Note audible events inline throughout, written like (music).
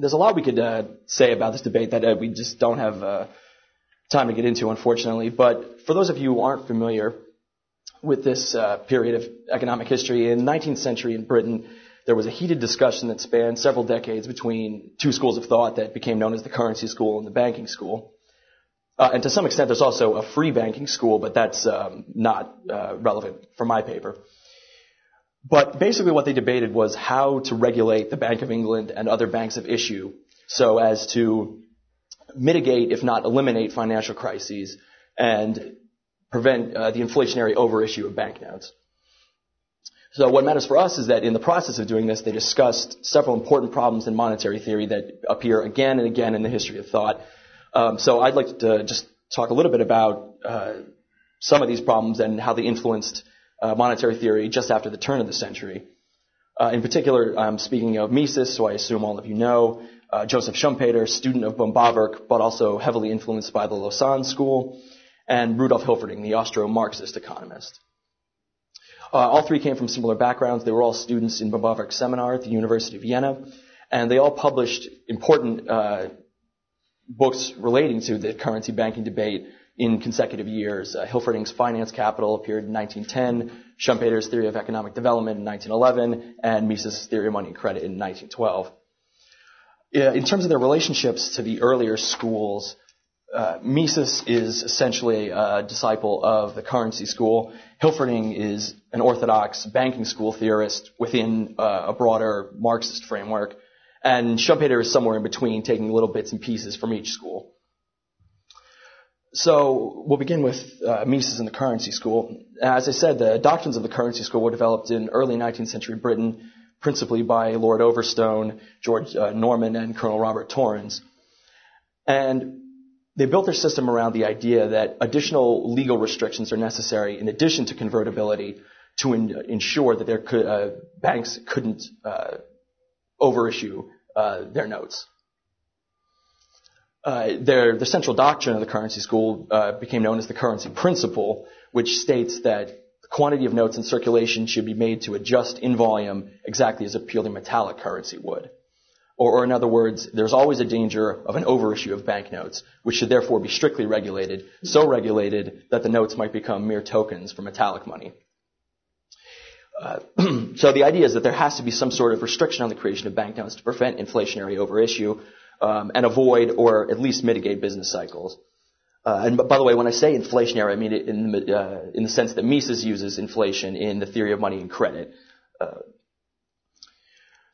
there's a lot we could uh, say about this debate that uh, we just don't have uh, time to get into, unfortunately. But for those of you who aren't familiar with this uh, period of economic history, in the 19th century in Britain, there was a heated discussion that spanned several decades between two schools of thought that became known as the currency school and the banking school. Uh, and to some extent, there's also a free banking school, but that's um, not uh, relevant for my paper. But basically what they debated was how to regulate the Bank of England and other banks of issue so as to mitigate, if not eliminate, financial crises and prevent uh, the inflationary overissue of banknotes. So what matters for us is that in the process of doing this, they discussed several important problems in monetary theory that appear again and again in the history of thought. Um, so I'd like to just talk a little bit about uh, some of these problems and how they influenced uh, monetary theory just after the turn of the century. Uh, in particular, I'm speaking of Mises, who I assume all of you know, uh, Joseph Schumpeter, student of Böhm-Bawerk, but also heavily influenced by the Lausanne School, and Rudolf Hilferding, the Austro-Marxist economist. Uh, all three came from similar backgrounds. They were all students in Böhm-Bawerk's seminar at the University of Vienna, and they all published important uh, books relating to the currency banking debate in consecutive years. Uh, Hilferding's Finance Capital appeared in 1910, Schumpeter's Theory of Economic Development in 1911, and Mises' Theory of Money and Credit in 1912. In terms of their relationships to the earlier schools, uh, Mises is essentially a disciple of the currency school. Hilferding is an orthodox banking school theorist within uh, a broader Marxist framework. And Schumpeter is somewhere in between, taking little bits and pieces from each school. So we'll begin with uh, Mises and the currency school. As I said, the doctrines of the currency school were developed in early 19th century Britain, principally by Lord Overstone, George uh, Norman, and Colonel Robert Torrens. And they built their system around the idea that additional legal restrictions are necessary in addition to convertibility to in, ensure that their uh, banks couldn't uh, overissue uh, their notes uh, their, the central doctrine of the currency school uh, became known as the currency principle, which states that the quantity of notes in circulation should be made to adjust in volume exactly as a purely metallic currency would. Or, or in other words, there's always a danger of an overissue of banknotes, which should therefore be strictly regulated, so regulated that the notes might become mere tokens for metallic money. Uh, (clears throat) so the idea is that there has to be some sort of restriction on the creation of banknotes to prevent inflationary overissue, um, and avoid or at least mitigate business cycles. Uh, and by the way, when I say inflationary, I mean it in the, uh, in the sense that Mises uses inflation in the theory of money and credit. Uh,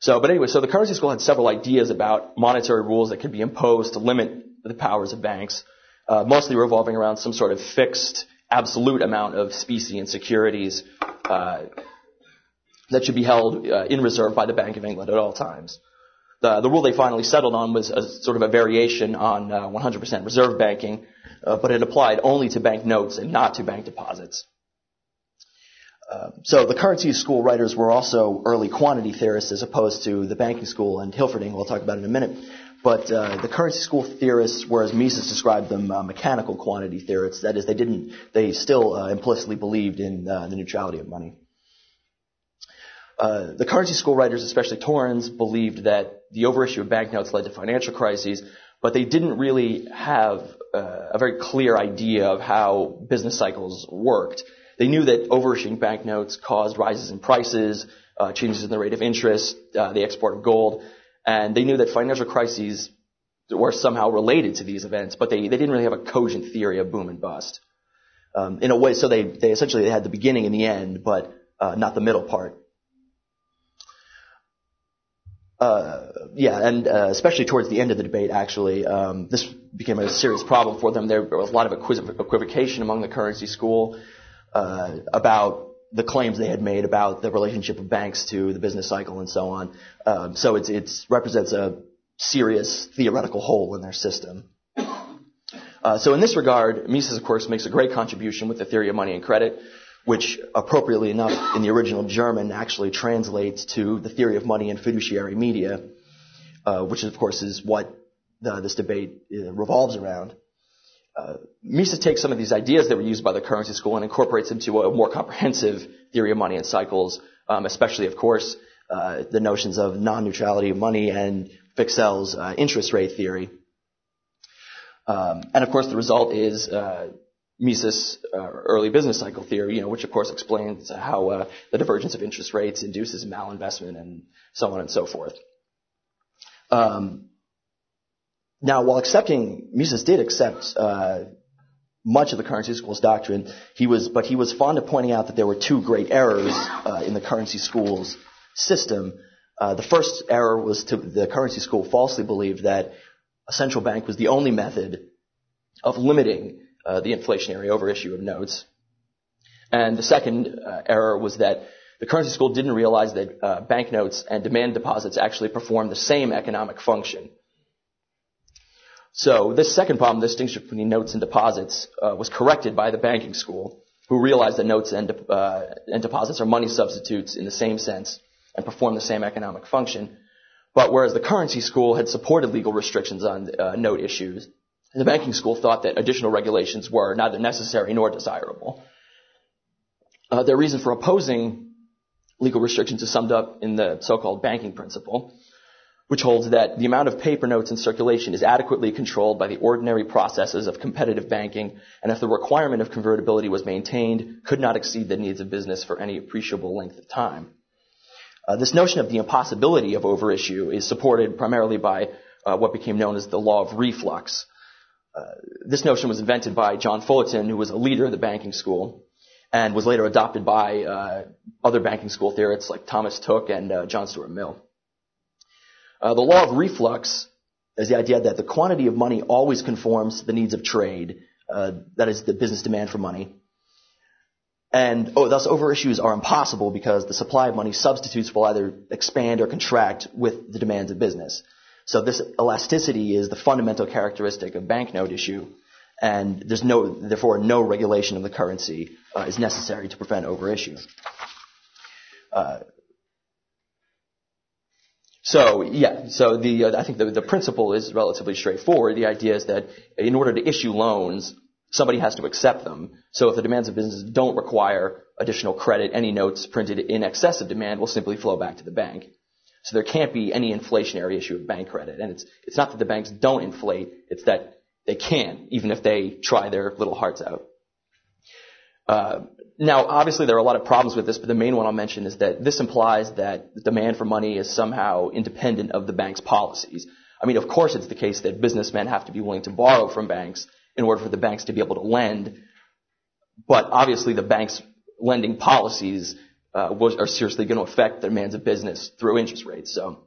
so, but anyway, so the currency school had several ideas about monetary rules that could be imposed to limit the powers of banks, uh, mostly revolving around some sort of fixed, absolute amount of specie and securities uh, that should be held uh, in reserve by the Bank of England at all times. The, the rule they finally settled on was a, sort of a variation on uh, 100% reserve banking, uh, but it applied only to bank notes and not to bank deposits. Uh, so the currency school writers were also early quantity theorists as opposed to the banking school and Hilferding, we'll talk about in a minute. But uh, the currency school theorists, whereas Mises described them uh, mechanical quantity theorists, that is, they didn't, they still uh, implicitly believed in uh, the neutrality of money. Uh, the currency school writers, especially Torrens, believed that the overissue of banknotes led to financial crises, but they didn't really have uh, a very clear idea of how business cycles worked. They knew that overissuing banknotes caused rises in prices, uh, changes in the rate of interest, uh, the export of gold, and they knew that financial crises were somehow related to these events, but they, they didn't really have a cogent theory of boom and bust. Um, in a way, so they, they essentially had the beginning and the end, but uh, not the middle part. Uh, yeah, and uh, especially towards the end of the debate, actually, um, this became a serious problem for them. There was a lot of equivocation among the currency school uh, about the claims they had made about the relationship of banks to the business cycle and so on. Um, so it it's, represents a serious theoretical hole in their system. Uh, so in this regard, Mises, of course, makes a great contribution with the theory of money and credit which appropriately enough in the original German actually translates to the theory of money and fiduciary media, uh, which of course is what the, this debate uh, revolves around. Uh, Mises takes some of these ideas that were used by the currency school and incorporates them to a more comprehensive theory of money and cycles, um, especially, of course, uh, the notions of non-neutrality of money and Wicksell's uh, interest rate theory. Um, and of course, the result is uh, Mises' uh, early business cycle theory, you know, which of course explains how uh, the divergence of interest rates induces malinvestment and so on and so forth. Um, now, while accepting, Mises did accept uh, much of the currency school's doctrine. He was, but he was fond of pointing out that there were two great errors uh, in the currency school's system. Uh, the first error was to the currency school falsely believed that a central bank was the only method of limiting uh, the inflationary overissue of notes. And the second uh, error was that the currency school didn't realize that uh, banknotes and demand deposits actually perform the same economic function. So this second problem, the distinction between notes and deposits, uh, was corrected by the banking school, who realized that notes and, uh, and deposits are money substitutes in the same sense and perform the same economic function. But whereas the currency school had supported legal restrictions on uh, note issues, the banking school thought that additional regulations were neither necessary nor desirable. Uh, their reason for opposing legal restrictions is summed up in the so-called banking principle which holds that the amount of paper notes in circulation is adequately controlled by the ordinary processes of competitive banking, and if the requirement of convertibility was maintained, could not exceed the needs of business for any appreciable length of time. Uh, this notion of the impossibility of overissue is supported primarily by uh, what became known as the law of reflux. Uh, this notion was invented by John Fullarton, who was a leader of the banking school, and was later adopted by uh, other banking school theorists like Thomas Tooke and uh, John Stuart Mill. The law of reflux is the idea that the quantity of money always conforms to the needs of trade. Uh, that is the business demand for money. And oh, thus overissues are impossible because the supply of money substitutes will either expand or contract with the demands of business. So this elasticity is the fundamental characteristic of banknote issue, and there's no, therefore, no regulation of the currency uh, is necessary to prevent overissue. Uh, so yeah, so the uh, I think the, the principle is relatively straightforward. The idea is that in order to issue loans, somebody has to accept them. So if the demands of business don't require additional credit, any notes printed in excess of demand will simply flow back to the bank. So there can't be any inflationary issue of bank credit. And it's it's not that the banks don't inflate; it's that they can, even if they try their little hearts out. Uh, now, obviously, there are a lot of problems with this, but the main one I'll mention is that this implies that the demand for money is somehow independent of the bank's policies. I mean, of course, it's the case that businessmen have to be willing to borrow from banks in order for the banks to be able to lend, but obviously, the bank's lending policies uh, was, are seriously going to affect the demands of business through interest rates. So.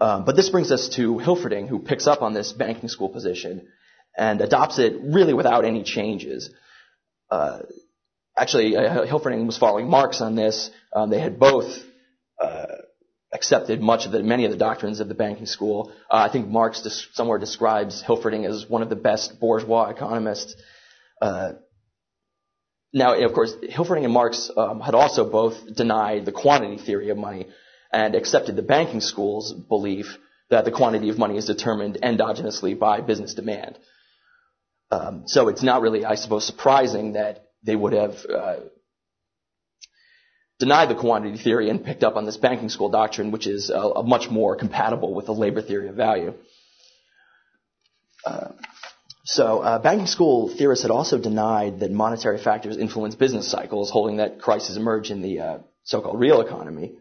Um, but this brings us to Hilferding, who picks up on this banking school position and adopts it really without any changes. Uh, actually, uh, Hilferding was following Marx on this. Um, they had both uh, accepted much of the many of the doctrines of the banking school. Uh, I think Marx des- somewhere describes Hilferding as one of the best bourgeois economists. Now, of course, Hilferding and Marx um, had also both denied the quantity theory of money and accepted the banking school's belief that the quantity of money is determined endogenously by business demand. Um, so it's not really, I suppose, surprising that they would have uh, denied the quantity theory and picked up on this banking school doctrine, which is uh, much more compatible with the labor theory of value. Uh, so, uh, banking school theorists had also denied that monetary factors influence business cycles, holding that crises emerge in the uh, so-called real economy.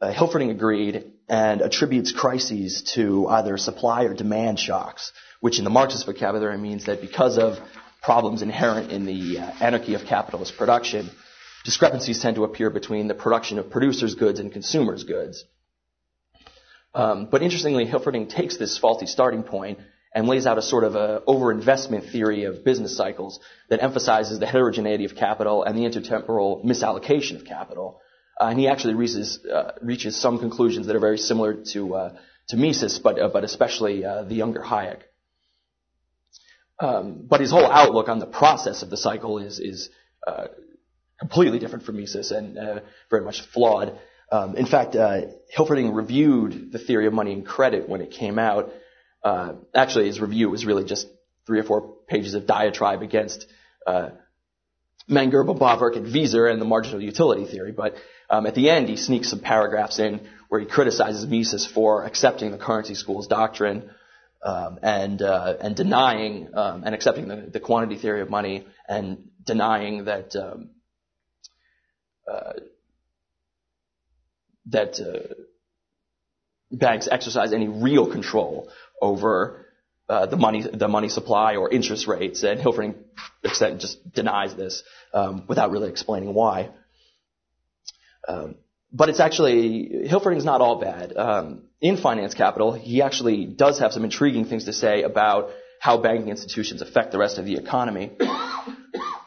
Uh, Hilferding agreed and attributes crises to either supply or demand shocks, which in the Marxist vocabulary means that because of problems inherent in the uh, anarchy of capitalist production, discrepancies tend to appear between the production of producers' goods and consumers' goods. Um, but interestingly, Hilferding takes this faulty starting point and lays out a sort of a overinvestment theory of business cycles that emphasizes the heterogeneity of capital and the intertemporal misallocation of capital. Uh, and he actually reaches, uh, reaches some conclusions that are very similar to, uh, to Mises, but, uh, but especially uh, the younger Hayek. Um, but his whole outlook on the process of the cycle is, is uh, completely different from Mises and very much flawed. Um, in fact, Hilferding reviewed the theory of money and credit when it came out. Uh, actually, his review was really just three or four pages of diatribe against uh, Mann, Gerbel, Bawerk, and Wieser and the marginal utility theory. But Um, at the end, he sneaks some paragraphs in where he criticizes Mises for accepting the currency school's doctrine um, and uh, and denying um, and accepting the, the, quantity theory of money and denying that um, uh, that uh, banks exercise any real control over uh, the money the money supply or interest rates, and Hilferding just denies this um, without really explaining why. Um, but it's actually Hilferding's not all bad. Um, in Finance Capital, he actually does have some intriguing things to say about how banking institutions affect the rest of the economy. (coughs)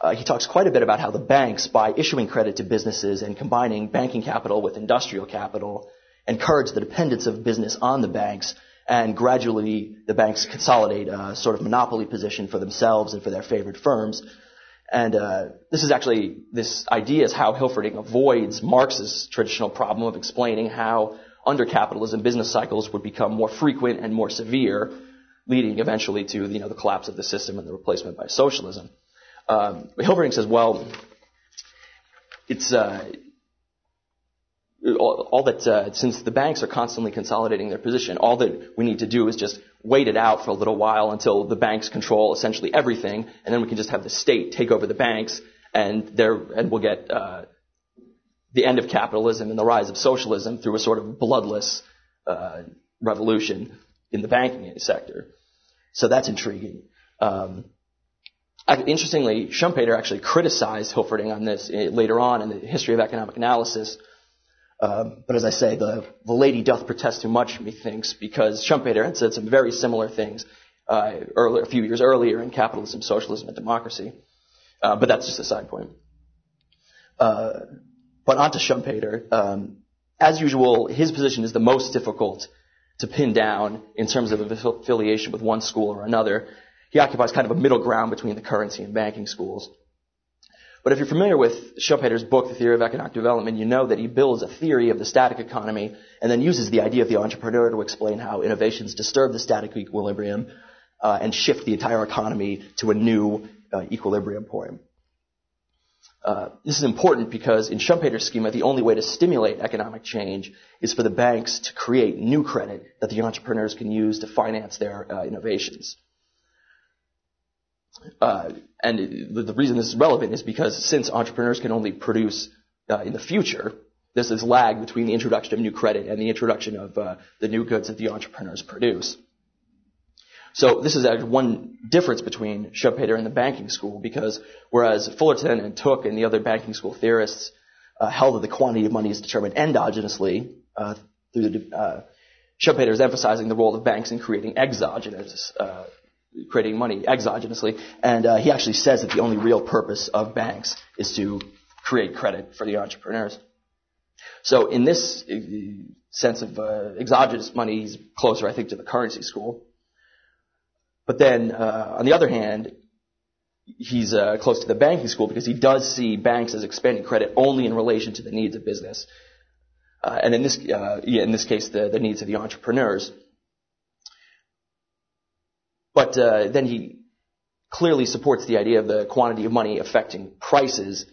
Uh, he talks quite a bit about how the banks, by issuing credit to businesses and combining banking capital with industrial capital, encourage the dependence of business on the banks, and gradually the banks consolidate a sort of monopoly position for themselves and for their favored firms. And uh, this is actually this idea is how Hilferding avoids Marx's traditional problem of explaining how under capitalism business cycles would become more frequent and more severe, leading eventually to you know the collapse of the system and the replacement by socialism. Um, Hilferding says, well, it's uh, all, all that uh, since the banks are constantly consolidating their position, all that we need to do is just wait it out for a little while until the banks control essentially everything, and then we can just have the state take over the banks, and there and we'll get uh, the end of capitalism and the rise of socialism through a sort of bloodless uh, revolution in the banking sector. So that's intriguing. Um, interestingly, Schumpeter actually criticized Hilferding on this uh, later on in the history of economic analysis. Um, but as I say, the, the lady doth protest too much, methinks, because Schumpeter had said some very similar things uh, earlier, a few years earlier in Capitalism, Socialism, and Democracy. Uh, but that's just a side point. Uh, but on to Schumpeter. Um, as usual, his position is the most difficult to pin down in terms of affiliation with one school or another. He occupies kind of a middle ground between the currency and banking schools. But if you're familiar with Schumpeter's book, The Theory of Economic Development, you know that he builds a theory of the static economy and then uses the idea of the entrepreneur to explain how innovations disturb the static equilibrium uh, and shift the entire economy to a new uh, equilibrium point. Uh, this is important because in Schumpeter's schema, the only way to stimulate economic change is for the banks to create new credit that the entrepreneurs can use to finance their uh, innovations. Uh, and the, the, reason this is relevant is because since entrepreneurs can only produce uh, in the future, there's this lag between the introduction of new credit and the introduction of uh, the new goods that the entrepreneurs produce. So this is one difference between Schumpeter and the banking school because whereas Fullarton and Tooke and the other banking school theorists uh, held that the quantity of money is determined endogenously uh, through the uh, Schumpeter is emphasizing the role of banks in creating exogenous uh, creating money exogenously. And uh, he actually says that the only real purpose of banks is to create credit for the entrepreneurs. So in this uh, sense of uh, exogenous money, he's closer, I think, to the currency school. But then, uh, on the other hand, he's uh, close to the banking school because he does see banks as expanding credit only in relation to the needs of business. Uh, and in this, yeah, in this case, the, the needs of the entrepreneurs. But uh, then he clearly supports the idea of the quantity of money affecting prices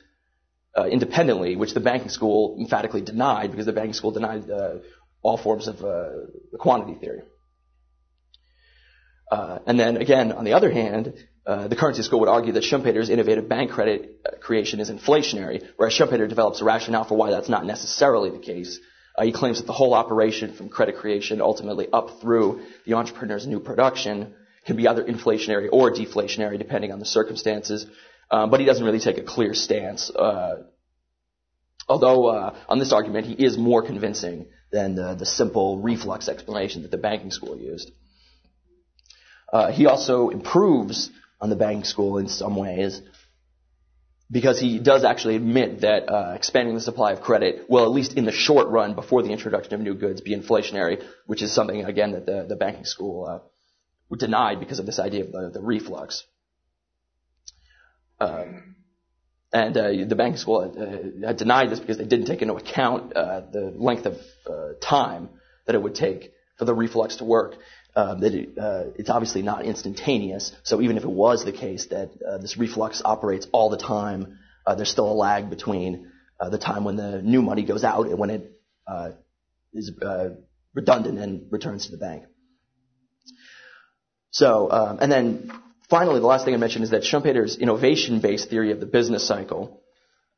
uh, independently, which the banking school emphatically denied because the banking school denied uh, all forms of uh, the quantity theory. Uh, and then again, on the other hand, uh, the currency school would argue that Schumpeter's innovative bank credit creation is inflationary, whereas Schumpeter develops a rationale for why that's not necessarily the case. he claims that the whole operation from credit creation ultimately up through the entrepreneur's new production can be either inflationary or deflationary depending on the circumstances. Um, but he doesn't really take a clear stance. Uh, although uh, on this argument he is more convincing than the, the simple reflux explanation that the banking school used. Uh, he also improves on the banking school in some ways because he does actually admit that uh, expanding the supply of credit will, at least in the short run, before the introduction of new goods, be inflationary, which is something again that the, the banking school uh, denied because of this idea of the, the reflux. Um, and uh, the banking school uh, had, denied this because they didn't take into account uh, the length of uh, time that it would take for the reflux to work. Um, that it, uh, it's obviously not instantaneous. So even if it was the case that uh, this reflux operates all the time, there's still a lag between uh, the time when the new money goes out and when it uh, is uh, redundant and returns to the bank. So, um, and then finally, the last thing I mentioned is that Schumpeter's innovation-based theory of the business cycle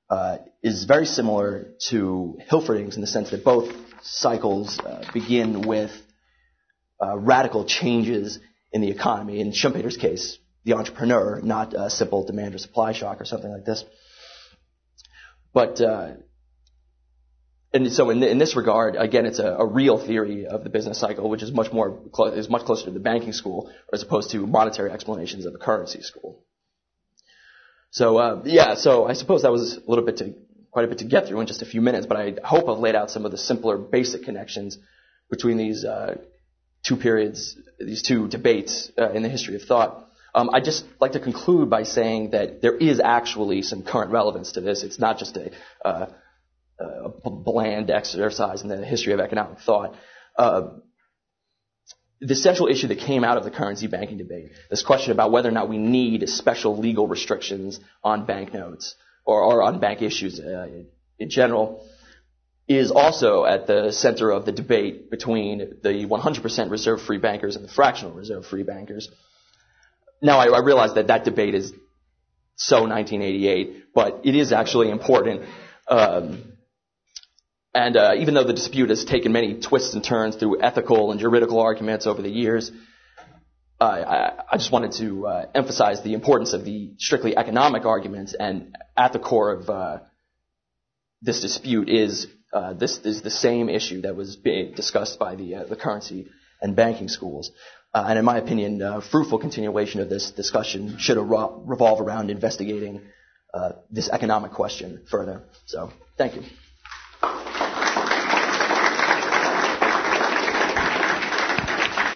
uh, is very similar to Hilferding's in the sense that both cycles uh, begin with uh, radical changes in the economy. In Schumpeter's case, the entrepreneur, not a simple demand or supply shock or something like this. But uh, and so in, in, this regard, again, it's a, a, real theory of the business cycle, which is much more is much closer to the banking school as opposed to monetary explanations of the currency school. So uh, yeah, so I suppose that was a little bit to quite a bit to get through in just a few minutes, but I hope I've laid out some of the simpler, basic connections between these uh, two periods, these two debates uh, in the history of thought. Um, I'd just like to conclude by saying that there is actually some current relevance to this. It's not just a, uh, a bland exercise in the history of economic thought. Uh, the central issue that came out of the currency banking debate, this question about whether or not we need special legal restrictions on banknotes or, or on bank issues uh, in general, is also at the center of the debate between the 100% reserve-free bankers and the fractional reserve-free bankers. Now, I, I realize that that debate is so 1988, but it is actually important. Um, and uh, even though the dispute has taken many twists and turns through ethical and juridical arguments over the years, uh, I, I, just wanted to uh, emphasize the importance of the strictly economic arguments. And at the core of uh, this dispute is uh, this is the same issue that was being discussed by the uh, the currency and banking schools. and in my opinion, a fruitful continuation of this discussion should revolve around investigating this economic question further. So, thank you.